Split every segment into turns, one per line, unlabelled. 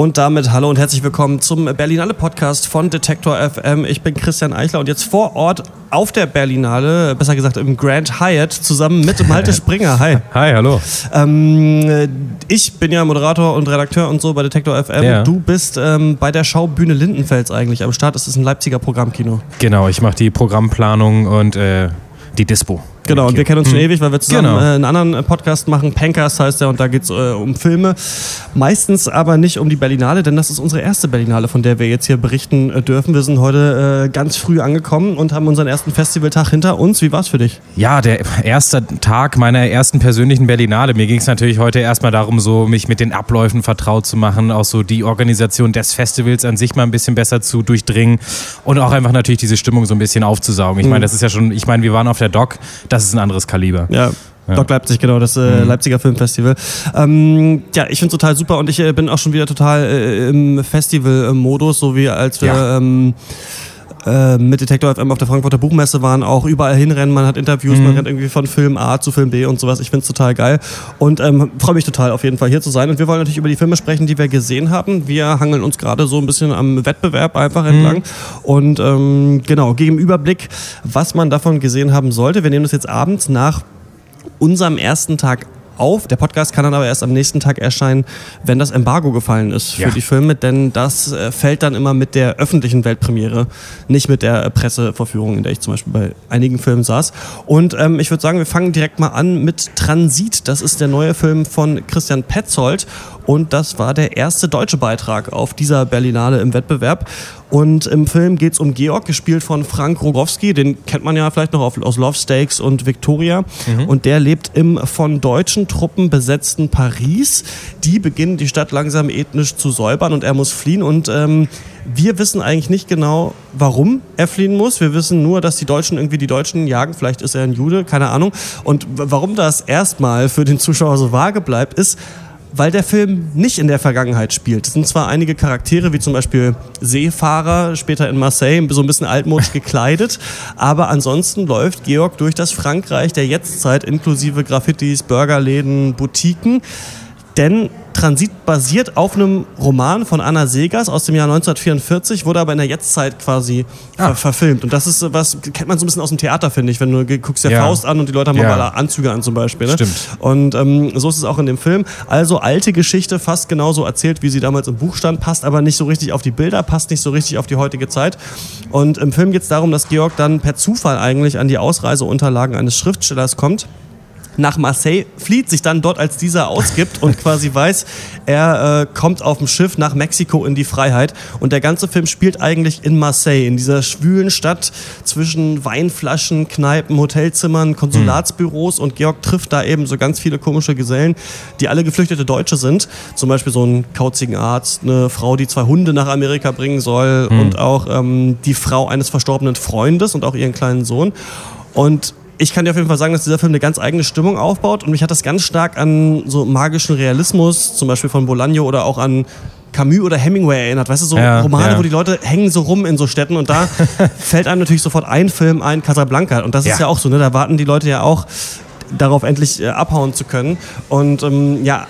Und damit hallo und herzlich willkommen zum Berlinale Podcast von Detektor FM. Ich bin Christian Eichler und jetzt vor Ort auf der Berlinale, besser gesagt im Grand Hyatt, zusammen mit Malte Springer. Hi.
Hi, hallo.
Ähm, ich bin ja Moderator und Redakteur und so bei Detektor FM. Ja. Du bist ähm, bei der Schaubühne Lindenfels eigentlich am Start. Das ist ein Leipziger Programmkino.
Genau, ich mache die Programmplanung und äh, die Dispo.
Genau, und wir kennen uns schon mhm. ewig, weil wir zusammen genau. äh, einen anderen äh, Podcast machen. Pankers heißt der und da geht es äh, um Filme. Meistens aber nicht um die Berlinale, denn das ist unsere erste Berlinale, von der wir jetzt hier berichten äh, dürfen. Wir sind heute äh, ganz früh angekommen und haben unseren ersten Festivaltag hinter uns. Wie war es für dich?
Ja, der erste Tag meiner ersten persönlichen Berlinale. Mir ging es natürlich heute erstmal darum, so mich mit den Abläufen vertraut zu machen, auch so die Organisation des Festivals an sich mal ein bisschen besser zu durchdringen und auch einfach natürlich diese Stimmung so ein bisschen aufzusaugen. Ich meine, mhm. das ist ja schon, ich meine, wir waren auf der Doc, das das ist ein anderes Kaliber.
Ja. Ja. Doc Leipzig, genau, das äh, mhm. Leipziger Filmfestival. Ähm, ja, ich finde es total super und ich äh, bin auch schon wieder total äh, im Festival-Modus, so wie als wir ja. ähm, äh, mit Detektor FM auf der Frankfurter Buchmesse waren, auch überall hinrennen, man hat Interviews, mhm. man rennt irgendwie von Film A zu Film B und sowas. Ich finde es total geil und ähm, freue mich total auf jeden Fall hier zu sein. Und wir wollen natürlich über die Filme sprechen, die wir gesehen haben. Wir hangeln uns gerade so ein bisschen am Wettbewerb einfach entlang mhm. und ähm, genau, geben Überblick, was man davon gesehen haben sollte. Wir nehmen das jetzt abends nach unserem ersten Tag auf. Der Podcast kann dann aber erst am nächsten Tag erscheinen, wenn das Embargo gefallen ist für ja. die Filme, denn das äh, fällt dann immer mit der öffentlichen Weltpremiere, nicht mit der Presseverführung, in der ich zum Beispiel bei einigen Filmen saß. Und ähm, ich würde sagen, wir fangen direkt mal an mit Transit. Das ist der neue Film von Christian Petzold und das war der erste deutsche Beitrag auf dieser Berlinale im Wettbewerb. Und im Film geht es um Georg, gespielt von Frank Rogowski. Den kennt man ja vielleicht noch aus Love Stakes und Victoria. Mhm. Und der lebt im von deutschen Truppen besetzten Paris. Die beginnen die Stadt langsam ethnisch zu säubern und er muss fliehen. Und ähm, wir wissen eigentlich nicht genau, warum er fliehen muss. Wir wissen nur, dass die Deutschen irgendwie die Deutschen jagen. Vielleicht ist er ein Jude, keine Ahnung. Und warum das erstmal für den Zuschauer so vage bleibt, ist, weil der Film nicht in der Vergangenheit spielt. Es sind zwar einige Charaktere, wie zum Beispiel Seefahrer, später in Marseille, so ein bisschen altmodisch gekleidet, aber ansonsten läuft Georg durch das Frankreich der Jetztzeit inklusive Graffitis, Burgerläden, Boutiquen. Denn Transit basiert auf einem Roman von Anna Segers aus dem Jahr 1944, wurde aber in der Jetztzeit quasi ah. ver verfilmt. Und das ist was, kennt man so ein bisschen aus dem Theater, finde ich, wenn du guckst dir ja. Faust an und die Leute haben ja. mal Anzüge an zum Beispiel. Ne?
Stimmt.
Und ähm, so ist es auch in dem Film. Also alte Geschichte, fast genauso erzählt, wie sie damals im Buch stand, passt aber nicht so richtig auf die Bilder, passt nicht so richtig auf die heutige Zeit. Und im Film geht es darum, dass Georg dann per Zufall eigentlich an die Ausreiseunterlagen eines Schriftstellers kommt nach Marseille flieht, sich dann dort als dieser ausgibt und quasi weiß, er äh, kommt auf dem Schiff nach Mexiko in die Freiheit. Und der ganze Film spielt eigentlich in Marseille, in dieser schwülen Stadt zwischen Weinflaschen, Kneipen, Hotelzimmern, Konsulatsbüros. Mhm. Und Georg trifft da eben so ganz viele komische Gesellen, die alle geflüchtete Deutsche sind. Zum Beispiel so einen kauzigen Arzt, eine Frau, die zwei Hunde nach Amerika bringen soll mhm. und auch ähm, die Frau eines verstorbenen Freundes und auch ihren kleinen Sohn. Und ich kann dir auf jeden Fall sagen, dass dieser Film eine ganz eigene Stimmung aufbaut und mich hat das ganz stark an so magischen Realismus, zum Beispiel von Bolaño oder auch an Camus oder Hemingway erinnert. Weißt du, so ja, Romane, ja. wo die Leute hängen so rum in so Städten und da fällt einem natürlich sofort ein Film ein, Casablanca. Und das ist ja, ja auch so, ne? Da warten die Leute ja auch darauf, endlich äh, abhauen zu können. Und ähm, ja,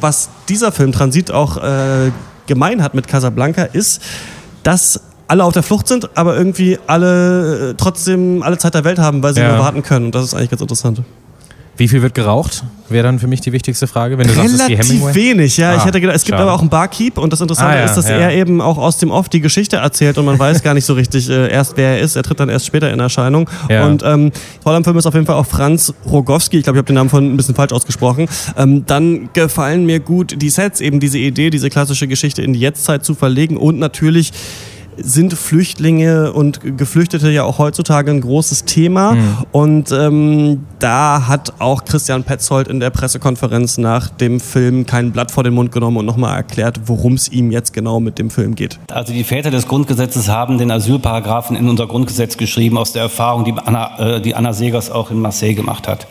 was dieser Film Transit auch äh, gemein hat mit Casablanca, ist, dass alle auf der Flucht sind, aber irgendwie alle äh, trotzdem alle Zeit der Welt haben, weil sie ja. nur warten können. Und das ist eigentlich ganz interessant.
Wie viel wird geraucht? Wäre dann für mich die wichtigste Frage,
wenn du Relativ sagst, es ist wenig, ja. Ah, ich hätte gedacht, es gibt schade. aber auch einen Barkeep und das Interessante ah, ja, ist, dass ja. er eben auch aus dem Off die Geschichte erzählt und man weiß gar nicht so richtig äh, erst, wer er ist. Er tritt dann erst später in Erscheinung. Ja. Und ähm, toll am Film ist auf jeden Fall auch Franz Rogowski. Ich glaube, ich habe den Namen von ein bisschen falsch ausgesprochen. Ähm, dann gefallen mir gut die Sets, eben diese Idee, diese klassische Geschichte in die Jetztzeit zu verlegen und natürlich sind Flüchtlinge und Geflüchtete ja auch heutzutage ein großes Thema. Mhm. Und ähm, da hat auch Christian Petzold in der Pressekonferenz nach dem Film kein Blatt vor den Mund genommen und nochmal erklärt, worum es ihm jetzt genau mit dem Film geht.
Also die Väter des Grundgesetzes haben den Asylparagraphen in unser Grundgesetz geschrieben aus der Erfahrung, die Anna, äh, die Anna Segers auch in Marseille gemacht hat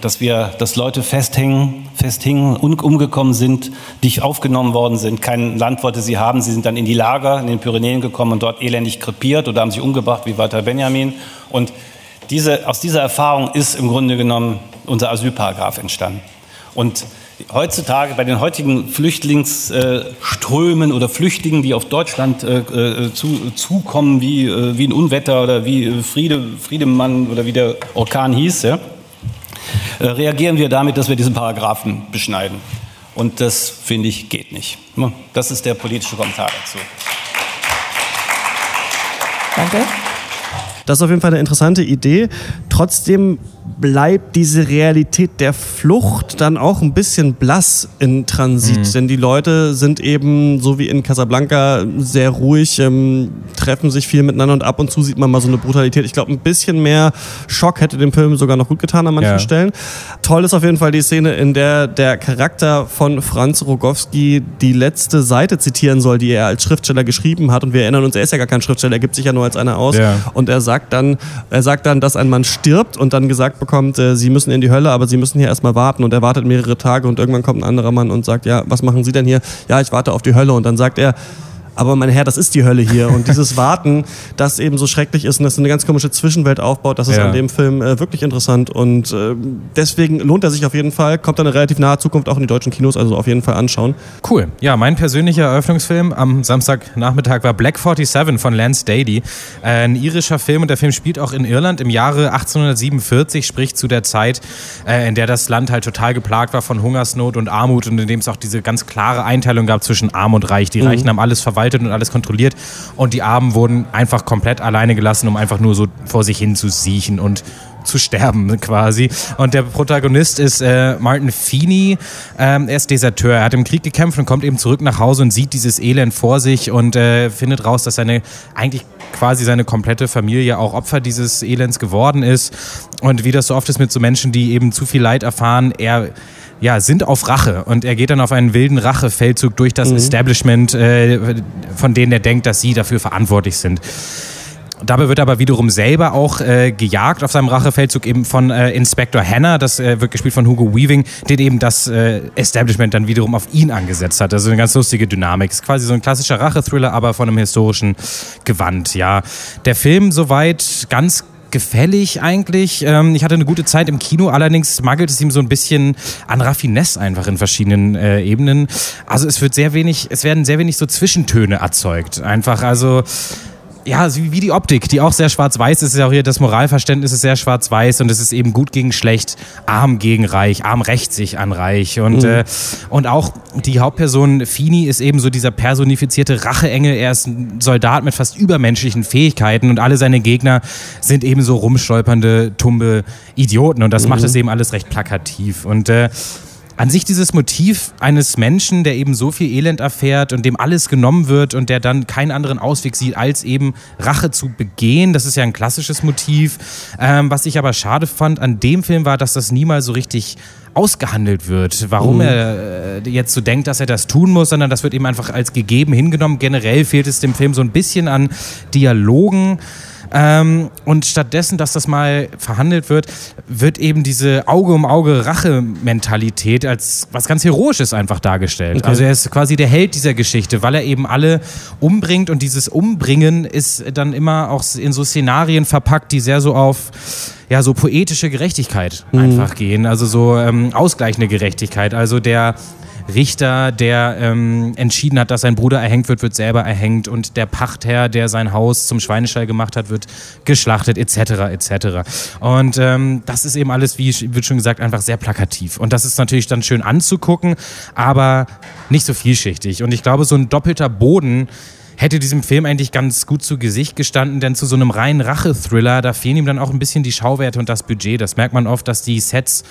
dass wir, dass Leute festhängen, festhingen und umgekommen sind, nicht aufgenommen worden sind. Kein Land wollte sie haben. Sie sind dann in die Lager in den Pyrenäen gekommen und dort elendig krepiert oder haben sich umgebracht wie Walter Benjamin. Und diese, aus dieser Erfahrung ist im Grunde genommen unser Asylparagraf entstanden. Und heutzutage bei den heutigen Flüchtlingsströmen oder Flüchtlingen, die auf Deutschland äh, äh, zu, zukommen, wie, äh, wie ein Unwetter oder wie Friede, Friedemann oder wie der Orkan hieß, ja, reagieren wir damit, dass wir diesen Paragraphen beschneiden. Und das, finde ich, geht nicht. Das ist der politische Kommentar dazu.
Danke. Das ist auf jeden Fall eine interessante Idee. Trotzdem bleibt diese Realität der Flucht dann auch ein bisschen blass in Transit. Mhm. Denn die Leute sind eben, so wie in Casablanca, sehr ruhig, ähm, treffen sich viel miteinander und ab und zu sieht man mal so eine Brutalität. Ich glaube, ein bisschen mehr Schock hätte dem Film sogar noch gut getan an manchen ja. Stellen. Toll ist auf jeden Fall die Szene, in der der Charakter von Franz Rogowski die letzte Seite zitieren soll, die er als Schriftsteller geschrieben hat. Und wir erinnern uns, er ist ja gar kein Schriftsteller, er gibt sich ja nur als einer aus. Ja. Und er sagt dann, er sagt dann, dass ein Mann stirbt und dann gesagt bekommt, äh, sie müssen in die Hölle, aber sie müssen hier erstmal warten und er wartet mehrere Tage und irgendwann kommt ein anderer Mann und sagt, ja, was machen Sie denn hier? Ja, ich warte auf die Hölle und dann sagt er, aber mein Herr, das ist die Hölle hier. Und dieses Warten, das eben so schrecklich ist und das eine ganz komische Zwischenwelt aufbaut, das ist ja. an dem Film äh, wirklich interessant. Und äh, deswegen lohnt er sich auf jeden Fall. Kommt dann in relativ naher Zukunft auch in die deutschen Kinos, also auf jeden Fall anschauen.
Cool. Ja, mein persönlicher Eröffnungsfilm am Samstagnachmittag war Black 47 von Lance Daly. Äh, ein irischer Film und der Film spielt auch in Irland im Jahre 1847, sprich zu der Zeit, äh, in der das Land halt total geplagt war von Hungersnot und Armut und in dem es auch diese ganz klare Einteilung gab zwischen Arm und Reich. Die mhm. Reichen haben alles verwaltet verwaltet und alles kontrolliert. Und die Armen wurden einfach komplett alleine gelassen, um einfach nur so vor sich hin zu siechen und zu sterben quasi. Und der Protagonist ist äh, Martin Feeney. Ähm, er ist Deserteur. Er hat im Krieg gekämpft und kommt eben zurück nach Hause und sieht dieses Elend vor sich und äh, findet raus, dass seine eigentlich quasi seine komplette Familie auch Opfer dieses Elends geworden ist. Und wie das so oft ist mit so Menschen, die eben zu viel Leid erfahren, er ja, sind auf Rache und er geht dann auf einen wilden Rachefeldzug durch das mhm. Establishment, äh, von denen er denkt, dass sie dafür verantwortlich sind. Dabei wird aber wiederum selber auch äh, gejagt auf seinem Rachefeldzug eben von äh, Inspector Hannah, das äh, wird gespielt von Hugo Weaving, den eben das äh, Establishment dann wiederum auf ihn angesetzt hat. Also eine ganz lustige Dynamik. Ist quasi so ein klassischer Rachethriller, aber von einem historischen Gewand. Ja, der Film soweit ganz gefällig eigentlich. Ähm, ich hatte eine gute Zeit im Kino, allerdings mangelt es ihm so ein bisschen an Raffinesse einfach in verschiedenen äh, Ebenen. Also es wird sehr wenig, es werden sehr wenig so Zwischentöne erzeugt. Einfach, also ja, wie die Optik, die auch sehr schwarz-weiß ist, ist ja auch hier das Moralverständnis ist sehr schwarz-weiß und es ist eben gut gegen schlecht, arm gegen reich, arm rächt sich an reich und, mhm. äh, und auch die Hauptperson Fini ist eben so dieser personifizierte Racheengel, er ist ein Soldat mit fast übermenschlichen Fähigkeiten und alle seine Gegner sind eben so rumstolpernde, tumbe Idioten und das mhm. macht es eben alles recht plakativ und äh, an sich dieses Motiv eines Menschen, der eben so viel Elend erfährt und dem alles genommen wird und der dann keinen anderen Ausweg sieht, als eben Rache zu begehen, das ist ja ein klassisches Motiv. Ähm, was ich aber schade fand an dem Film war, dass das niemals so richtig ausgehandelt wird, warum mhm. er äh, jetzt so denkt, dass er das tun muss, sondern das wird eben einfach als gegeben hingenommen. Generell fehlt es dem Film so ein bisschen an Dialogen. Ähm, und stattdessen, dass das mal verhandelt wird, wird eben diese Auge um Auge Rache-Mentalität als was ganz Heroisches einfach dargestellt. Okay. Also er ist quasi der Held dieser Geschichte, weil er eben alle umbringt und dieses Umbringen ist dann immer auch in so Szenarien verpackt, die sehr so auf ja, so poetische Gerechtigkeit mhm. einfach gehen, also so ähm, ausgleichende Gerechtigkeit. Also der Richter, der ähm, entschieden hat, dass sein Bruder erhängt wird, wird selber erhängt und der Pachtherr, der sein Haus zum Schweinestall gemacht hat, wird geschlachtet etc. etc. Und ähm, das ist eben alles, wie wird schon gesagt, einfach sehr plakativ. Und das ist natürlich dann schön anzugucken, aber nicht so vielschichtig. Und ich glaube, so ein doppelter Boden hätte diesem Film eigentlich ganz gut zu Gesicht gestanden, denn zu so einem reinen Rache-Thriller, da fehlen ihm dann auch ein bisschen die Schauwerte und das Budget. Das merkt man oft, dass die Sets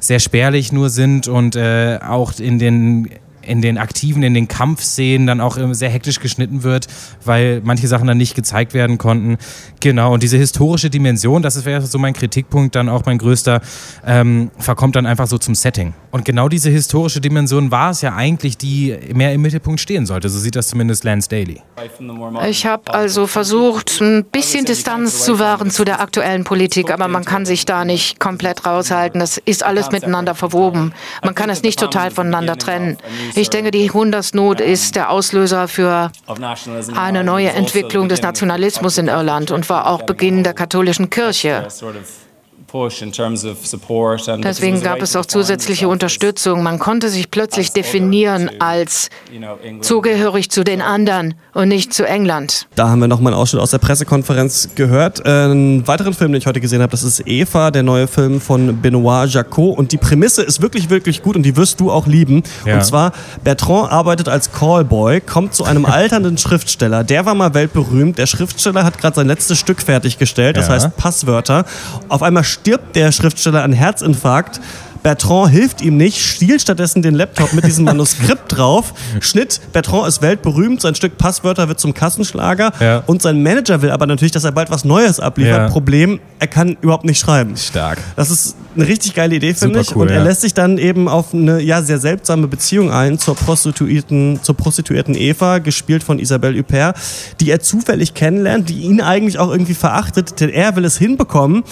sehr spärlich nur sind und äh, auch in den in den aktiven, in den Kampfszenen dann auch sehr hektisch geschnitten wird, weil manche Sachen dann nicht gezeigt werden konnten. Genau, und diese historische Dimension, das wäre so mein Kritikpunkt, dann auch mein größter, ähm, verkommt dann einfach so zum Setting. Und genau diese historische Dimension war es ja eigentlich, die mehr im Mittelpunkt stehen sollte. So sieht das zumindest Lance Daly.
Ich habe also versucht, ein bisschen Distanz zu wahren zu der aktuellen Politik, aber man kann sich da nicht komplett raushalten. Das ist alles miteinander verwoben. Man kann es nicht total voneinander trennen. Ich denke, die Hungersnot ist der Auslöser für eine neue Entwicklung des Nationalismus in Irland und war auch Beginn der katholischen Kirche Deswegen gab es auch zusätzliche Unterstützung. Man konnte sich plötzlich definieren als zugehörig zu den anderen und nicht zu England.
Da haben wir nochmal einen Ausschnitt aus der Pressekonferenz gehört. Einen weiteren Film, den ich heute gesehen habe, das ist Eva, der neue Film von Benoit Jacot. Und die Prämisse ist wirklich, wirklich gut und die wirst du auch lieben. Ja. Und zwar, Bertrand arbeitet als Callboy, kommt zu einem alternden Schriftsteller. Der war mal weltberühmt. Der Schriftsteller hat gerade sein letztes Stück fertiggestellt, das ja. heißt Passwörter. Auf einmal stirbt der Schriftsteller an Herzinfarkt. Bertrand hilft ihm nicht, stiehlt stattdessen den Laptop mit diesem Manuskript drauf. Schnitt, Bertrand ist weltberühmt, sein Stück Passwörter wird zum Kassenschlager ja. und sein Manager will aber natürlich, dass er bald was Neues abliefert. Ja. Problem, er kann überhaupt nicht schreiben.
Stark.
Das ist eine richtig geile Idee, finde ich. Cool, und er ja. lässt sich dann eben auf eine ja, sehr seltsame Beziehung ein zur Prostituierten, zur Prostituierten Eva, gespielt von Isabelle Huppert, die er zufällig kennenlernt, die ihn eigentlich auch irgendwie verachtet, denn er will es hinbekommen,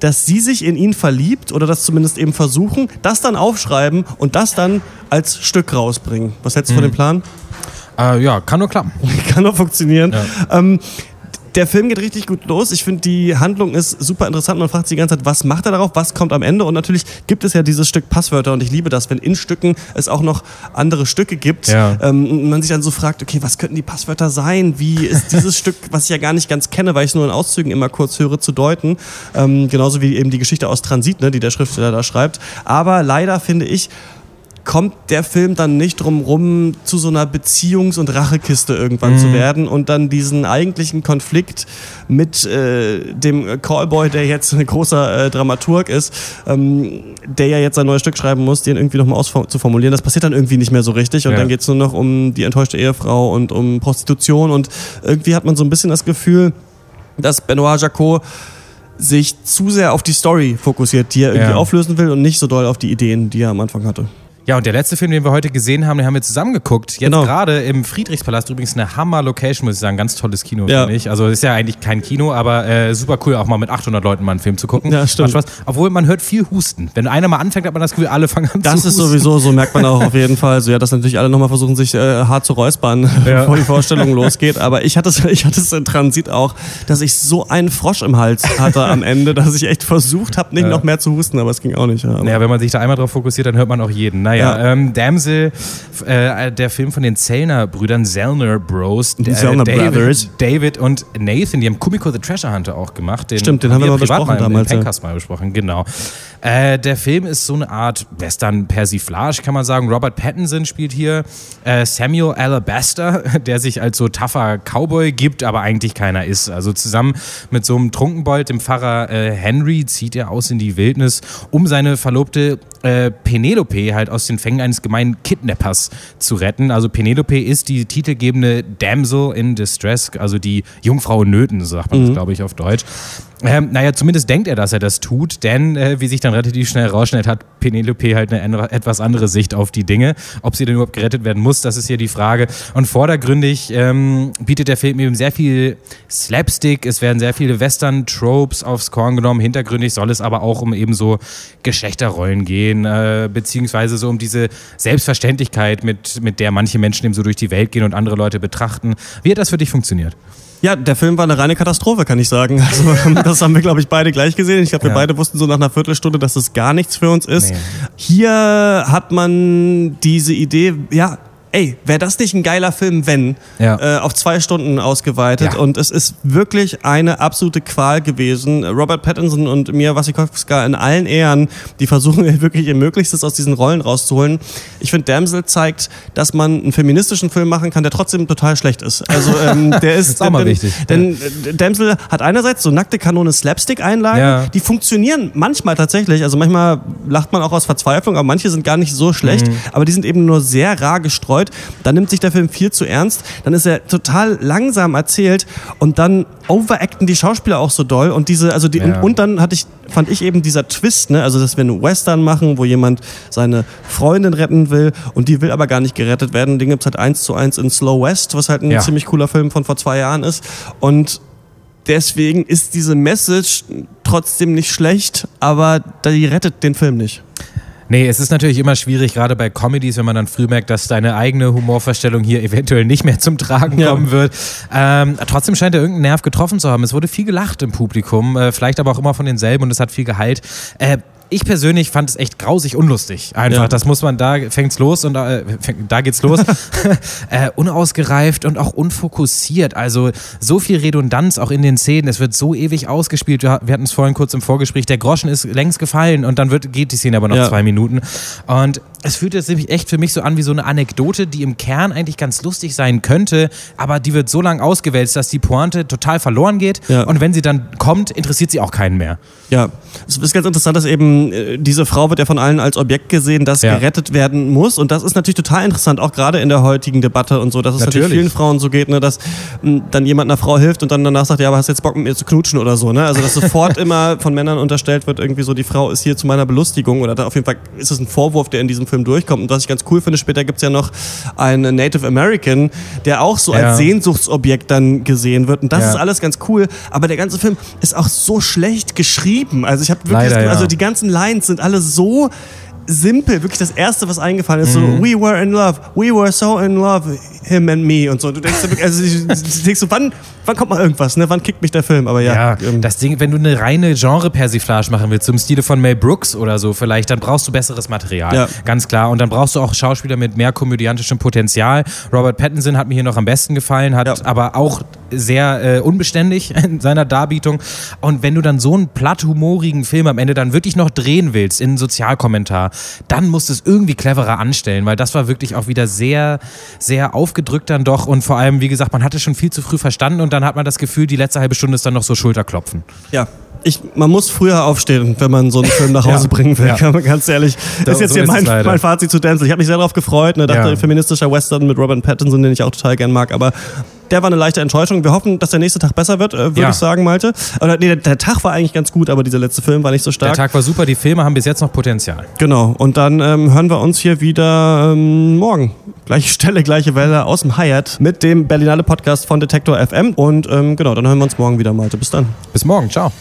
dass sie sich in ihn verliebt oder das zumindest eben versuchen, das dann aufschreiben und das dann als Stück rausbringen. Was hältst du mhm. von dem Plan?
Äh, ja, kann nur klappen.
kann nur funktionieren. Ja. Ähm, der Film geht richtig gut los. Ich finde, die Handlung ist super interessant. Man fragt sich die ganze Zeit, was macht er darauf, was kommt am Ende? Und natürlich gibt es ja dieses Stück Passwörter und ich liebe das, wenn in Stücken es auch noch andere Stücke gibt. Ja. Ähm, man sich dann so fragt, okay, was könnten die Passwörter sein? Wie ist dieses Stück, was ich ja gar nicht ganz kenne, weil ich es nur in Auszügen immer kurz höre, zu deuten? Ähm, genauso wie eben die Geschichte aus Transit, ne, die der Schriftsteller da schreibt. Aber leider finde ich, kommt der Film dann nicht drum rum, zu so einer Beziehungs- und Rachekiste irgendwann mhm. zu werden und dann diesen eigentlichen Konflikt mit äh, dem Callboy, der jetzt ein großer äh, Dramaturg ist, ähm, der ja jetzt ein neues Stück schreiben muss, den irgendwie nochmal auszuformulieren. Das passiert dann irgendwie nicht mehr so richtig und ja. dann geht es nur noch um die enttäuschte Ehefrau und um Prostitution und irgendwie hat man so ein bisschen das Gefühl, dass Benoit Jacot sich zu sehr auf die Story fokussiert, die er irgendwie ja. auflösen will und nicht so doll auf die Ideen, die er am Anfang hatte.
Ja, und der letzte Film, den wir heute gesehen haben, den haben wir zusammen geguckt. Jetzt genau. gerade im Friedrichspalast, übrigens eine Hammer-Location, muss ich sagen. Ganz tolles Kino, ja. finde ich. Also ist ja eigentlich kein Kino, aber äh, super cool, auch mal mit 800 Leuten mal einen Film zu gucken.
Ja, stimmt.
Macht Spaß. Obwohl man hört viel Husten. Wenn einer mal anfängt, hat man das Gefühl, alle fangen an
das zu husten. Das ist sowieso, so merkt man auch auf jeden Fall. So, ja, dass natürlich alle nochmal versuchen, sich äh, hart zu räuspern, ja. bevor die Vorstellung losgeht. Aber ich hatte es ich hatte es in Transit auch, dass ich so einen Frosch im Hals hatte am Ende, dass ich echt versucht habe, nicht ja. noch mehr zu husten, aber es ging auch nicht.
Ja, naja, wenn man sich da einmal drauf fokussiert, dann hört man auch jeden. Naja, ja. ähm, Damsel, äh, der Film von den Zellner-Brüdern, Zellner Bros.
Die Zellner
David,
Brothers.
David und Nathan, die haben Kumiko the Treasure Hunter auch gemacht.
Den Stimmt, den haben wir mal besprochen mal damals.
Den ja. mal besprochen, genau. Äh, der Film ist so eine Art Western-Persiflage, kann man sagen. Robert Pattinson spielt hier äh, Samuel Alabaster, der sich als so tougher Cowboy gibt, aber eigentlich keiner ist. Also zusammen mit so einem Trunkenbold, dem Pfarrer äh, Henry, zieht er aus in die Wildnis, um seine Verlobte äh, Penelope halt aus den Fängen eines gemeinen Kidnappers zu retten. Also Penelope ist die titelgebende Damsel in Distress, also die Jungfrau in Nöten, sagt man mhm. das, glaube ich, auf Deutsch. Ähm, naja, zumindest denkt er, dass er das tut, denn äh, wie sich dann relativ schnell rausschneidet, hat Penelope halt eine etwas andere Sicht auf die Dinge. Ob sie denn überhaupt gerettet werden muss, das ist hier die Frage. Und vordergründig ähm, bietet der Film eben sehr viel Slapstick, es werden sehr viele Western-Tropes aufs Korn genommen. Hintergründig soll es aber auch um eben so Geschlechterrollen gehen, äh, beziehungsweise so um diese Selbstverständlichkeit, mit, mit der manche Menschen eben so durch die Welt gehen und andere Leute betrachten. Wie hat das für dich funktioniert?
Ja, der Film war eine reine Katastrophe, kann ich sagen. Also, das haben wir, glaube ich, beide gleich gesehen. Ich glaube, wir ja. beide wussten so nach einer Viertelstunde, dass das gar nichts für uns ist. Nee. Hier hat man diese Idee, ja, ey, wäre das nicht ein geiler Film, wenn, ja. äh, auf zwei Stunden ausgeweitet. Ja. Und es ist wirklich eine absolute Qual gewesen. Robert Pattinson und Mia Wasikowska in allen Ehren, die versuchen wirklich ihr Möglichstes aus diesen Rollen rauszuholen. Ich finde, Damsel zeigt, dass man einen feministischen Film machen kann, der trotzdem total schlecht ist. Also ähm, der ist,
ist auch mal wichtig.
Denn ja. Damsel hat einerseits so nackte Kanone Slapstick-Einlagen, die funktionieren manchmal tatsächlich. Also manchmal lacht man auch aus Verzweiflung, aber manche sind gar nicht so schlecht. Mhm. Aber die sind eben nur sehr rar gestreut gefreut. Dann nimmt sich der Film viel zu ernst. Dann ist er total langsam erzählt und dann overacten die Schauspieler auch so doll und diese, also die, ja. und, und, dann hatte ich, fand ich eben dieser Twist, ne, also dass wir einen Western machen, wo jemand seine Freundin retten will und die will aber gar nicht gerettet werden. Den gibt es halt eins zu eins in Slow West, was halt ein ja. ziemlich cooler Film von vor zwei Jahren ist. Und deswegen ist diese Message trotzdem nicht schlecht, aber die rettet den Film nicht.
Nee, es ist natürlich immer schwierig, gerade bei Comedies, wenn man dann früh merkt, dass deine eigene Humorvorstellung hier eventuell nicht mehr zum Tragen ja. kommen wird. Ähm, trotzdem scheint er irgendeinen Nerv getroffen zu haben. Es wurde viel gelacht im Publikum, äh, vielleicht aber auch immer von denselben und es hat viel geheilt. Äh, ich persönlich fand es echt grausig unlustig. Einfach, ja. das muss man, da fängt's los und da, äh, da geht's los. äh, unausgereift und auch unfokussiert. Also so viel Redundanz auch in den Szenen. Es wird so ewig ausgespielt. Wir, hatten es vorhin kurz im Vorgespräch. Der Groschen ist längst gefallen und dann wird, geht die Szene aber noch ja. zwei Minuten. Und es fühlt sich nämlich echt für mich so an wie so eine Anekdote, die im Kern eigentlich ganz lustig sein könnte, aber die wird so lang ausgewälzt, dass die Pointe total verloren geht. Ja. Und wenn sie dann kommt, interessiert sie auch keinen mehr.
Ja, es ist ganz interessant, dass eben äh, diese Frau wird ja von allen als Objekt gesehen, das ja. gerettet werden muss. Und das ist natürlich total interessant, auch gerade in der heutigen Debatte und so, dass es natürlich, natürlich vielen Frauen so geht, ne, dass m, hm, dann jemand einer Frau hilft und dann danach sagt, ja, aber hast du jetzt Bock mit mir zu knutschen oder so. Ne? Also dass sofort immer von Männern unterstellt wird, irgendwie so, die Frau ist hier zu meiner Belustigung oder da auf jeden Fall ist es ein Vorwurf, der in diesem Film durchkommt. Und was ich ganz cool finde, später gibt es ja noch einen Native American, der auch so ja. als Sehnsuchtsobjekt dann gesehen wird. Und das ja. ist alles ganz cool. Aber der ganze Film ist auch so schlecht geschrieben. Also ich habe wirklich, Leider, das, also die ganzen Lines sind alle so simpel, wirklich das Erste, was eingefallen ist, mhm. so, we were in love, we were so in love, him and me und so. Du denkst, also, du denkst so, wann, wann kommt mal irgendwas, ne? Wann kickt mich der Film? Aber ja. ja
ähm. das Ding, wenn du eine reine Genre-Persiflage machen willst, zum Stile von Mel Brooks oder so vielleicht, dann brauchst du besseres Material. Ja. Ganz klar. Und dann brauchst du auch Schauspieler mit mehr komödiantischem Potenzial. Robert Pattinson hat mir hier noch am besten gefallen, hat ja. aber auch sehr äh, unbeständig in seiner Darbietung. Und wenn du dann so einen platthumorigen Film am Ende dann wirklich noch drehen willst in einen Sozialkommentar, dann musst du es irgendwie cleverer anstellen, weil das war wirklich auch wieder sehr, sehr aufgedrückt dann doch. Und vor allem, wie gesagt, man hatte schon viel zu früh verstanden und dann hat man das Gefühl, die letzte halbe Stunde ist dann noch so Schulterklopfen.
Ja, ich, man muss früher aufstehen, wenn man so einen Film nach Hause ja, bringen will. Ja. Ganz ehrlich. Das ist jetzt so hier mein, mein Fazit zu Denzel. Ich habe mich sehr darauf gefreut. Ne, dachte, ja. feministischer Western mit Robert Pattinson, den ich auch total gern mag. Aber der war eine leichte Enttäuschung. Wir hoffen, dass der nächste Tag besser wird, äh, würde ja. ich sagen, Malte. Oder, nee, der, der, Tag war eigentlich ganz gut, aber dieser letzte Film war nicht so stark.
Der Tag war super, die Filme haben bis jetzt noch Potenzial.
Genau. Und dann ähm, hören wir uns hier wieder ähm, morgen. Gleiche Stelle, gleiche Welle aus dem Hyatt mit dem Berlinale Podcast von Detektor FM. Und ähm, genau, dann hören wir uns morgen wieder, Malte. Bis dann.
Bis morgen. Ciao.